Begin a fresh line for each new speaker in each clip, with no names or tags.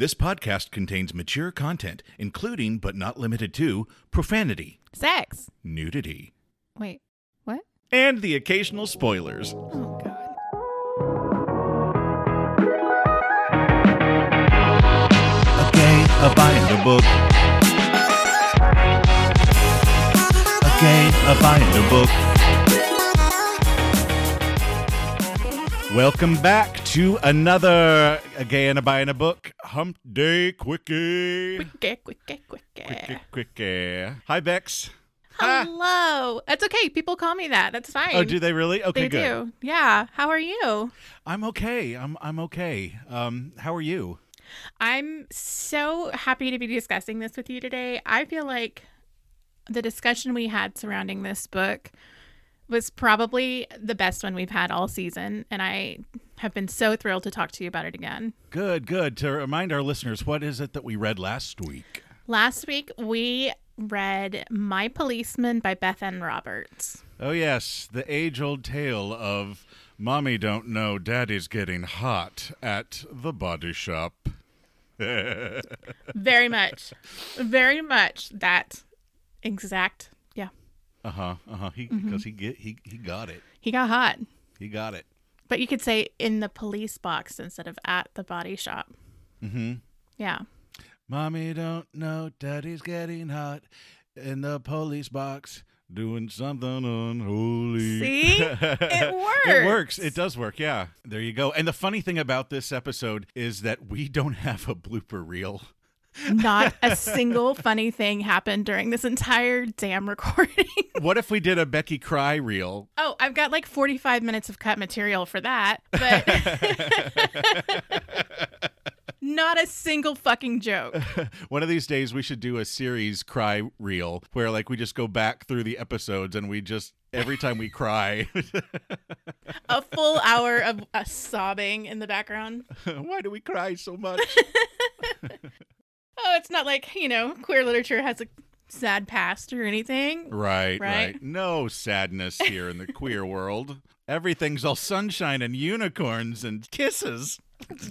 This podcast contains mature content, including but not limited to profanity,
Sex.
nudity,
Wait, what?
and the occasional spoilers.
Oh, God.
Okay, a buying a book. Okay, a buying a book. Welcome back to another A Gay and a Buying a Book Hump Day Quickie.
Quickie, quickie, quickie.
Quickie, quickie. Hi, Bex.
Hello. That's okay. People call me that. That's fine.
Oh, do they really? Okay,
They
good.
do. Yeah. How are you?
I'm okay. I'm I'm okay. Um, how are you?
I'm so happy to be discussing this with you today. I feel like the discussion we had surrounding this book was probably the best one we've had all season, and I have been so thrilled to talk to you about it again.
Good, good. To remind our listeners, what is it that we read last week?
Last week we read My Policeman by Bethan Roberts.
Oh yes, the age-old tale of mommy don't know daddy's getting hot at the body shop.
Very much, very much that exact.
Uh huh. Uh huh. He
Mm-hmm.
because he get he he got it.
he got hot,
He got it.
but you could say in the police box instead of at the body shop.
Mm-hmm.
Yeah.
Mommy don't know daddy's getting hot in the police box doing something unholy.
See? It works.
It
works.
It does work. Yeah. There you go. And the funny thing about this episode is that we don't have a blooper reel.
Not a single funny thing happened during this entire damn recording.
What if we did a Becki Cry reel?
oh, I've got like 45 minutes of cut material for that, but not a single fucking joke.
One of these days we should do a series cry reel where like we just go back through the episodes and we just every time we cry.
A full hour of uh, sobbing in the background.
Why do we cry so much?
Oh, it's not like, you know, queer literature has a sad past or anything.
Right, right,
Right?
No sadness here in the queer world. Everything's all sunshine and unicorns and kisses.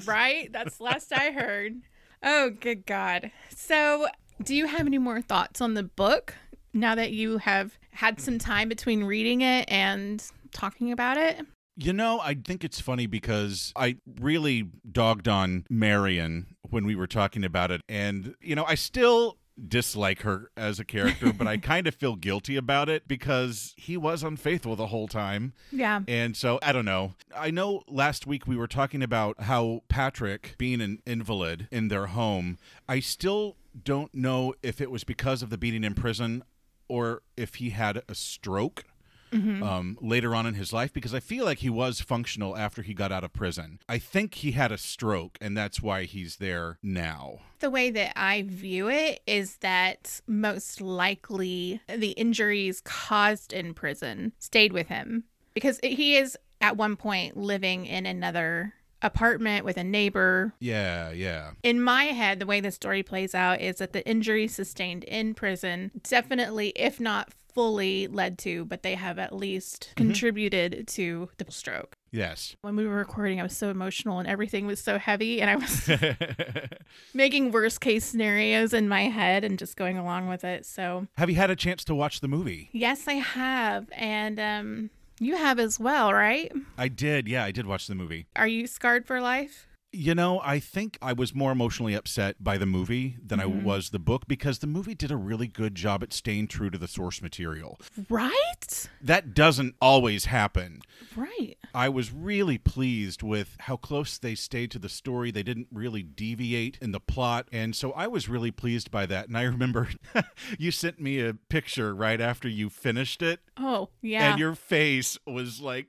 Right? That's last I heard. Oh, good God. So, do you have any more thoughts on the book now that you have had some time between reading it and talking about it?
You know, I think it's funny because I really dogged on Marion when we were talking about it. And, you know, I still dislike her as a character, but I kind of feel guilty about it because he was unfaithful the whole time.
Yeah.
And so I don't know. I know last week we were talking about how Patrick being an invalid in their home, I still don't know if it was because of the beating in prison or if he had a stroke. Um, later on in his life, because I feel like he was functional after he got out of prison. I think he had a stroke, and that's why he's there now.
The way that I view it is that most likely the injuries caused in prison stayed with him because he is at one point living in another apartment with a neighbor
Yeah, yeah.
in my head, the way the story plays out is that the injuries sustained in prison definitely, if not fully, led to, but they have at least contributed to the stroke.
Yes.
When we were recording, I was so emotional and everything was so heavy, and I was making worst case scenarios in my head and just going along with it. So,
Have you had a chance to watch the movie?
yes, I have. And um, you have as well, right?
I did. Yeah, I did watch the movie.
Are you scarred for life?
You know, I think I was more emotionally upset by the movie than I mm-hmm. was the book because the movie did a really good job at staying true to the source material.
Right?
That doesn't always happen.
Right.
I was really pleased with how close they stayed to the story. They didn't really deviate in the plot. And so I was really pleased by that. And I remember you sent me a picture right after you finished it,
Oh, yeah.
and your face was like,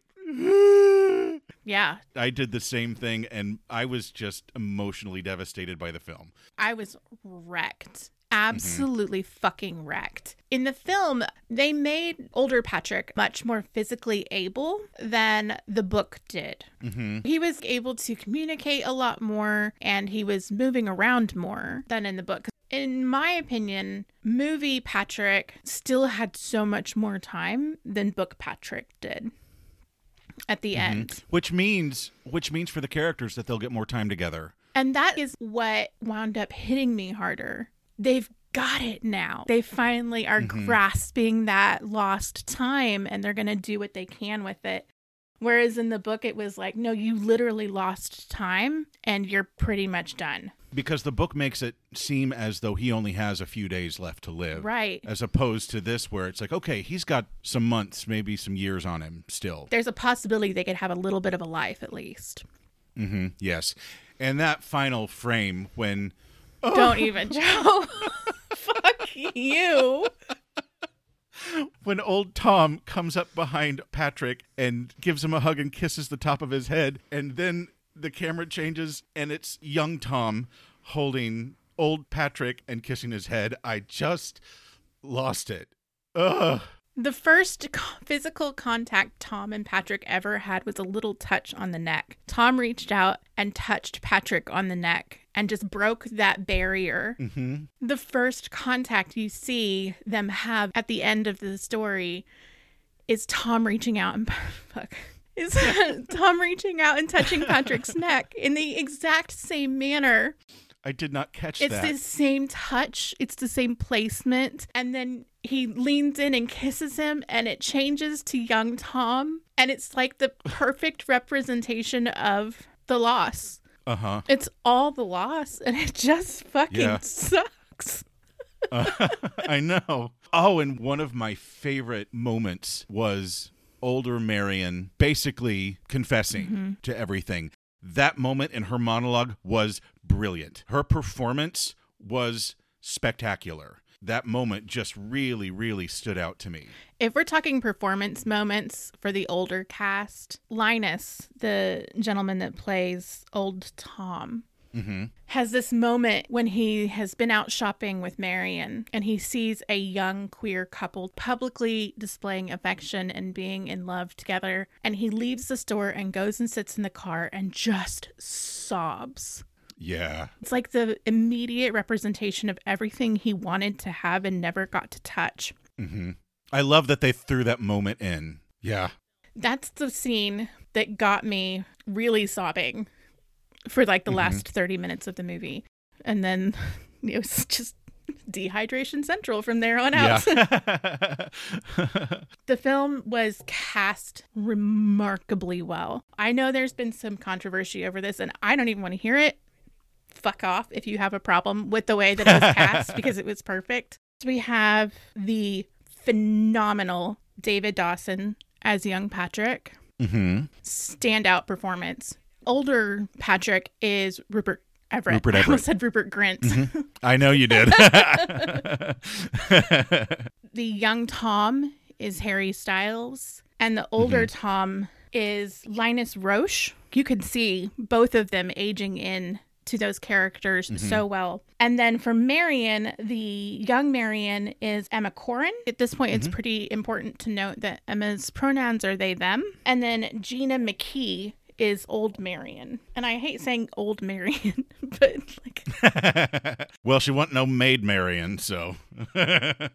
yeah.
I did the same thing, and I was just emotionally devastated by the film.
I was wrecked. Absolutely fucking wrecked. In the film, they made older Patrick much more physically able than the book did.
Mm-hmm.
He was able to communicate a lot more and he was moving around more than in the book. In my opinion, movie Patrick still had so much more time than book Patrick did at the end.
Which means, which means for the characters that they'll get more time together.
And that is what wound up hitting me harder. They've got it now. They finally are
Mhm.
grasping that lost time and they're going to do what they can with it. Whereas in the book, it was like, no, you literally lost time and you're pretty much done.
Because the book makes it seem as though he only has a few days left to live.
Right.
As opposed to this, where it's like, okay, he's got some months, maybe some years on him still.
There's a possibility they could have a little bit of a life at least.
hmm Yes. And that final frame when
Don't even, Joe. Fuck you.
When old Tom comes up behind Patrick and gives him a hug and kisses the top of his head, and then the camera changes and it's young Tom holding old Patrick and kissing his head. I just lost it. Ugh.
The first physical contact Tom and Patrick ever had was a little touch on the neck. Tom reached out and touched Patrick on the neck and just broke that barrier.
hmm
The first contact you see them have at the end of the story is Tom reaching out and fuck. Is Tom reaching out and touching Patrick's neck in the exact same manner.
I did not catch
It's
that.
the same touch, it's the same placement. And then he leans in and kisses him, and it changes to young Tom. And it's like the perfect representation of the loss.
Uh huh.
It's all the loss, and it just fucking
Yeah.
sucks.
I know. Oh, and one of my favorite moments was older Marion basically confessing to everything. That moment in her monologue was brilliant. Her performance was spectacular. That moment just really, really stood out to me.
If we're talking performance moments for the older cast, Linus, the gentleman that plays old Tom,
hmm
has this moment when he has been out shopping with Marion and he sees a young queer couple publicly displaying affection and being in love together. And he leaves the store and goes and sits in the car and just sobs.
Yeah.
It's like the immediate representation of everything he wanted to have and never got to touch.
hmm I love that they threw that moment in. Yeah.
That's the scene that got me really sobbing for like the last 30 minutes of the movie. And then it was just dehydration central from there on out.
Yeah.
the film was cast remarkably well. I know there's been some controversy over this, and I don't even want to hear it. Fuck off if you have a problem with the way that it was cast because it was perfect. We have the phenomenal David Dawson as young Patrick.
Mm-hmm.
Standout performance. Older Patrick is Rupert Everett.
Rupert
I
Everett.
almost said Rupert Grint. Mm-hmm.
I know you did.
the young Tom is Harry Styles, and the older mm-hmm. Tom is Linus Roache. You can see both of them aging in to those characters mm-hmm. so well. And then for Marion, the young Marion is Emma Corrin. At this point, it's pretty important to note that Emma's pronouns are they, them. And then Gina McKee is old Marion. And I hate saying old Marion, but like
well, she wasn't no maid Marion, so.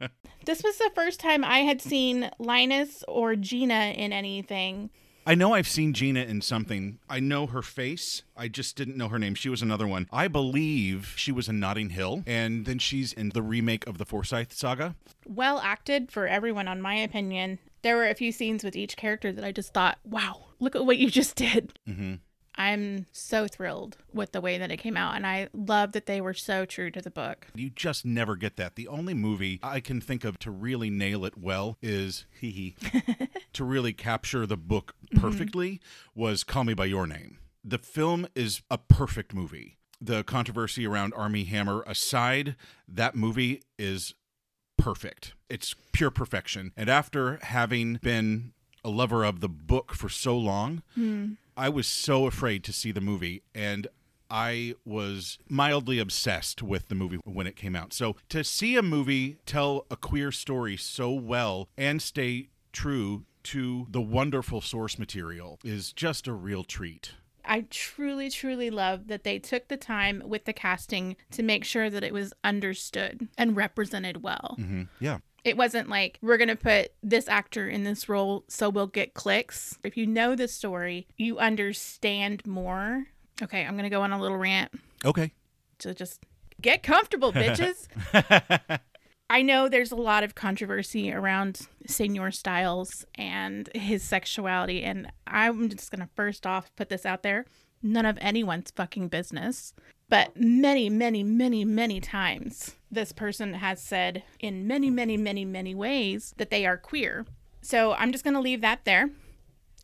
This was the first time I had seen Linus or Gina in anything.
I know I've seen Gina in something. I know her face. I just didn't know her name. She was another one. I believe she was in Notting Hill, and then she's in the remake of the Forsyte saga.
Well acted for everyone, on my opinion. There were a few scenes with each character that I just thought, wow, look at what you just did.
hmm
I'm so thrilled with the way that it came out, and I love that they were so true to the book.
You just never get that. The only movie I can think of to really nail it well is hee hee. to really capture the book perfectly was Call Me by Your Name. The film is a perfect movie. The controversy around Armie Hammer aside, that movie is perfect. It's pure perfection. And after having been a lover of the book for so long, hmm. I was so afraid to see the movie and I was mildly obsessed with the movie when it came out. So to see a movie tell a queer story so well and stay true to the wonderful source material is just a real treat.
I truly, truly love that they took the time with the casting to make sure that it was understood and represented well.
hmm Yeah.
It wasn't like we're going to put this actor in this role so we'll get clicks. If you know the story, you understand more. Okay, I'm going to go on a little rant.
Okay.
So just get comfortable, bitches. I know there's a lot of controversy around Senor Styles and his sexuality, and I'm just gonna first off put this out there. None of anyone's fucking business. But many, many, many, many times, this person has said in many, many, many, many ways that they are queer. So I'm just gonna leave that there,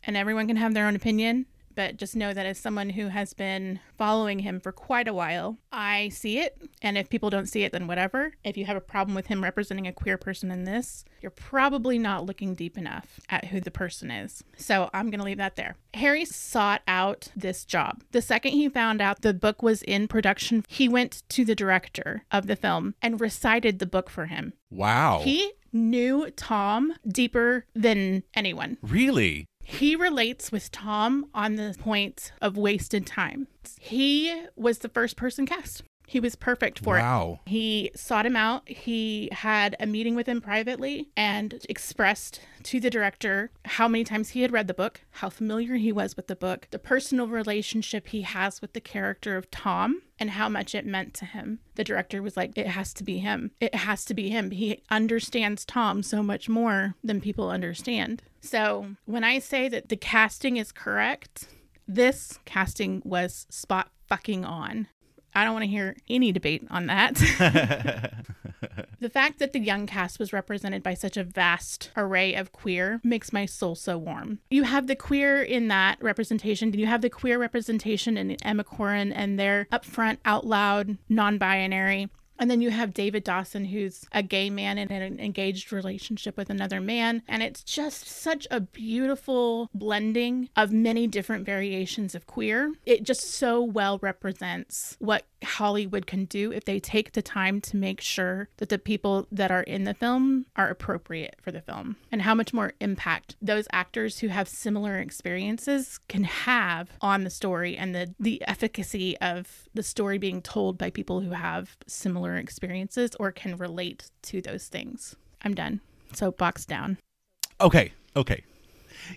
and everyone can have their own opinion but just know that as someone who has been following him for quite a while, I see it. And if people don't see it, then whatever. If you have a problem with him representing a queer person in this, you're probably not looking deep enough at who the person is. So I'm going to leave that there. Harry sought out this job. The second he found out the book was in production, he went to the director of the film and recited the book for him.
Wow.
He knew Tom deeper than anyone.
really?
He relates with Tom on the point of wasted time. He was the first person cast. He was perfect for it.
wow.
He sought him out. He had a meeting with him privately and expressed to the director how many times he had read the book, how familiar he was with the book, the personal relationship he has with the character of Tom, and how much it meant to him. The director was like, It has to be him. It has to be him. He understands Tom so much more than people understand. So when I say that the casting is correct, this casting was spot fucking on. I don't want to hear any debate on that. the fact that the young cast was represented by such a vast array of queer makes my soul so warm. You have the queer in that representation. You have the queer representation in Emma Corrin and their upfront, out loud, non binary. And then you have David Dawson, who's a gay man in an engaged relationship with another man. And it's just such a beautiful blending of many different variations of queer. It just so well represents what Hollywood can do if they take the time to make sure that the people that are in the film are appropriate for the film and how much more impact those actors who have similar experiences can have on the story and the, the efficacy of the story being told by people who have similar experiences or can relate to those things. I'm done. So box down.
Okay. Okay.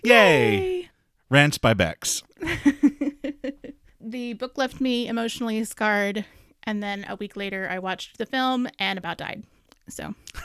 Yay. Rants by Bex.
the book left me emotionally scarred, and then a week later, I watched the film and about died. So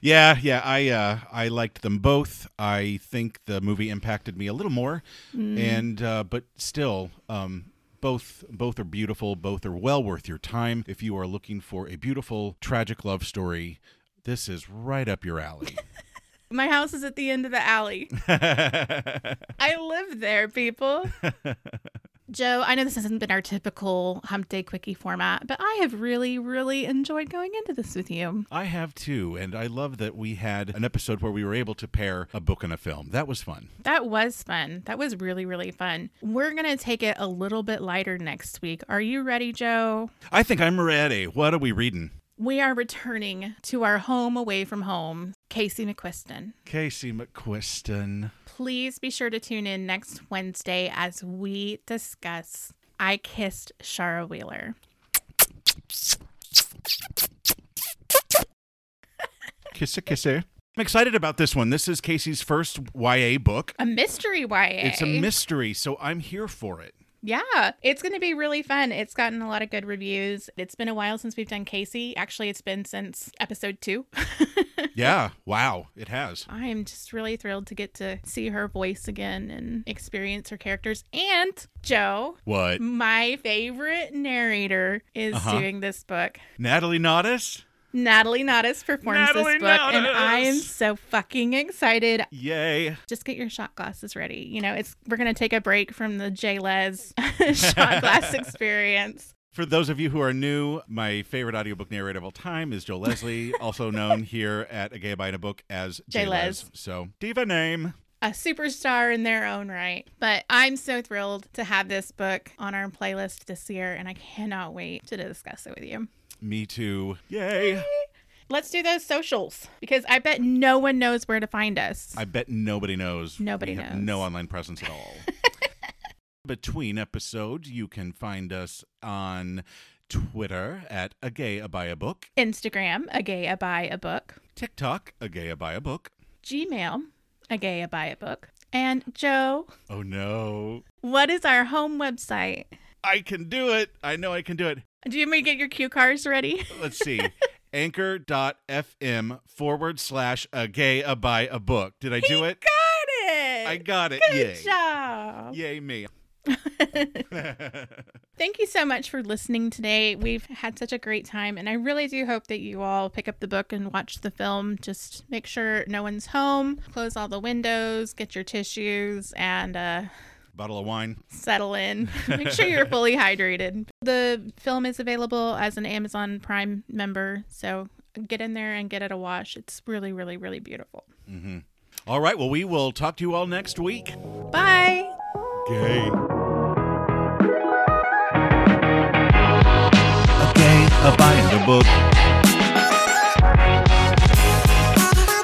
yeah, yeah, I uh, I liked them both. I think the movie impacted me a little more, and uh, but still, um, both both are beautiful. Both are well worth your time if you are looking for a beautiful tragic love story. This is right up your alley.
my house is at the end of the alley. I live there, people. Joe, I know this hasn't been our typical hump day quickie format, but I have really, really enjoyed going into this with you.
I have too, and I love that we had an episode where we were able to pair a book and a film. That was fun.
That was fun. That was really, really fun. We're going to take it a little bit lighter next week. Are you ready, Joe?
I think I'm ready. What are we reading?
We are returning to our home away from home, Casey McQuiston.
Casey McQuiston.
Please be sure to tune in next Wednesday as we discuss I Kissed Shara Wheeler.
Kisser, kisser. I'm excited about this one. This is Casey's first YA book.
A mystery YA.
It's a mystery, so I'm here for it.
Yeah, it's going to be really fun. It's gotten a lot of good reviews. It's been a while since we've done Casey. Actually, it's been since episode two.
Yeah, wow, it has.
I am just really thrilled to get to see her voice again and experience her characters. And Joe,
What?
my favorite narrator, is
Uh-huh.
doing this book.
Natalie Naudus?
Natalie Naudus performs
Natalie
this book, and I am so fucking excited.
Yay.
Just get your shot glasses ready. You know, it's we're gonna take a break from the J Les shot glass experience.
For those of you who are new, my favorite audiobook narrator of all time is Joe Leslie, also known here at A Gay Bite a Book as
J. Les.
So, diva name.
a superstar in their own right. But I'm so thrilled to have this book on our playlist this year, and I cannot wait to discuss it with you.
Me too. Yay.
Let's do those socials because I bet no one knows where to find us.
I bet nobody knows.
Nobody
we have
knows.
no online presence at all. Between episodes, you can find us on Twitter at A Gay a Bi a Book,
Instagram, a gay a bi a book.
TikTok, A Gay a Bi a Book.
Gmail, a gay a bi a book. And Joe,
Oh no.
what is our home website?
I can do it. I know I can do it.
Do you want me to get your cue cards ready?
Let's see. Anchor.fm forward slash a gay a bi a book. Did I do it?
I got it.
I got it.
Good
Yay.
job.
Yay me.
Thank you so much for listening today. We've had such a great time, and I really do hope that you all pick up the book and watch the film. Just make sure no one's home, close all the windows, get your tissues, and uh,
Bottle of wine.
settle in. make sure you're fully hydrated. The film is available as an Amazon Prime member, so get in there and get it a watch. It's really, really, really beautiful. Mm-hmm.
All right. Well, we will talk to you all next week.
Bye.
Gay.
A gay a buying a book.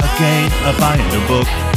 A gay a buying a book.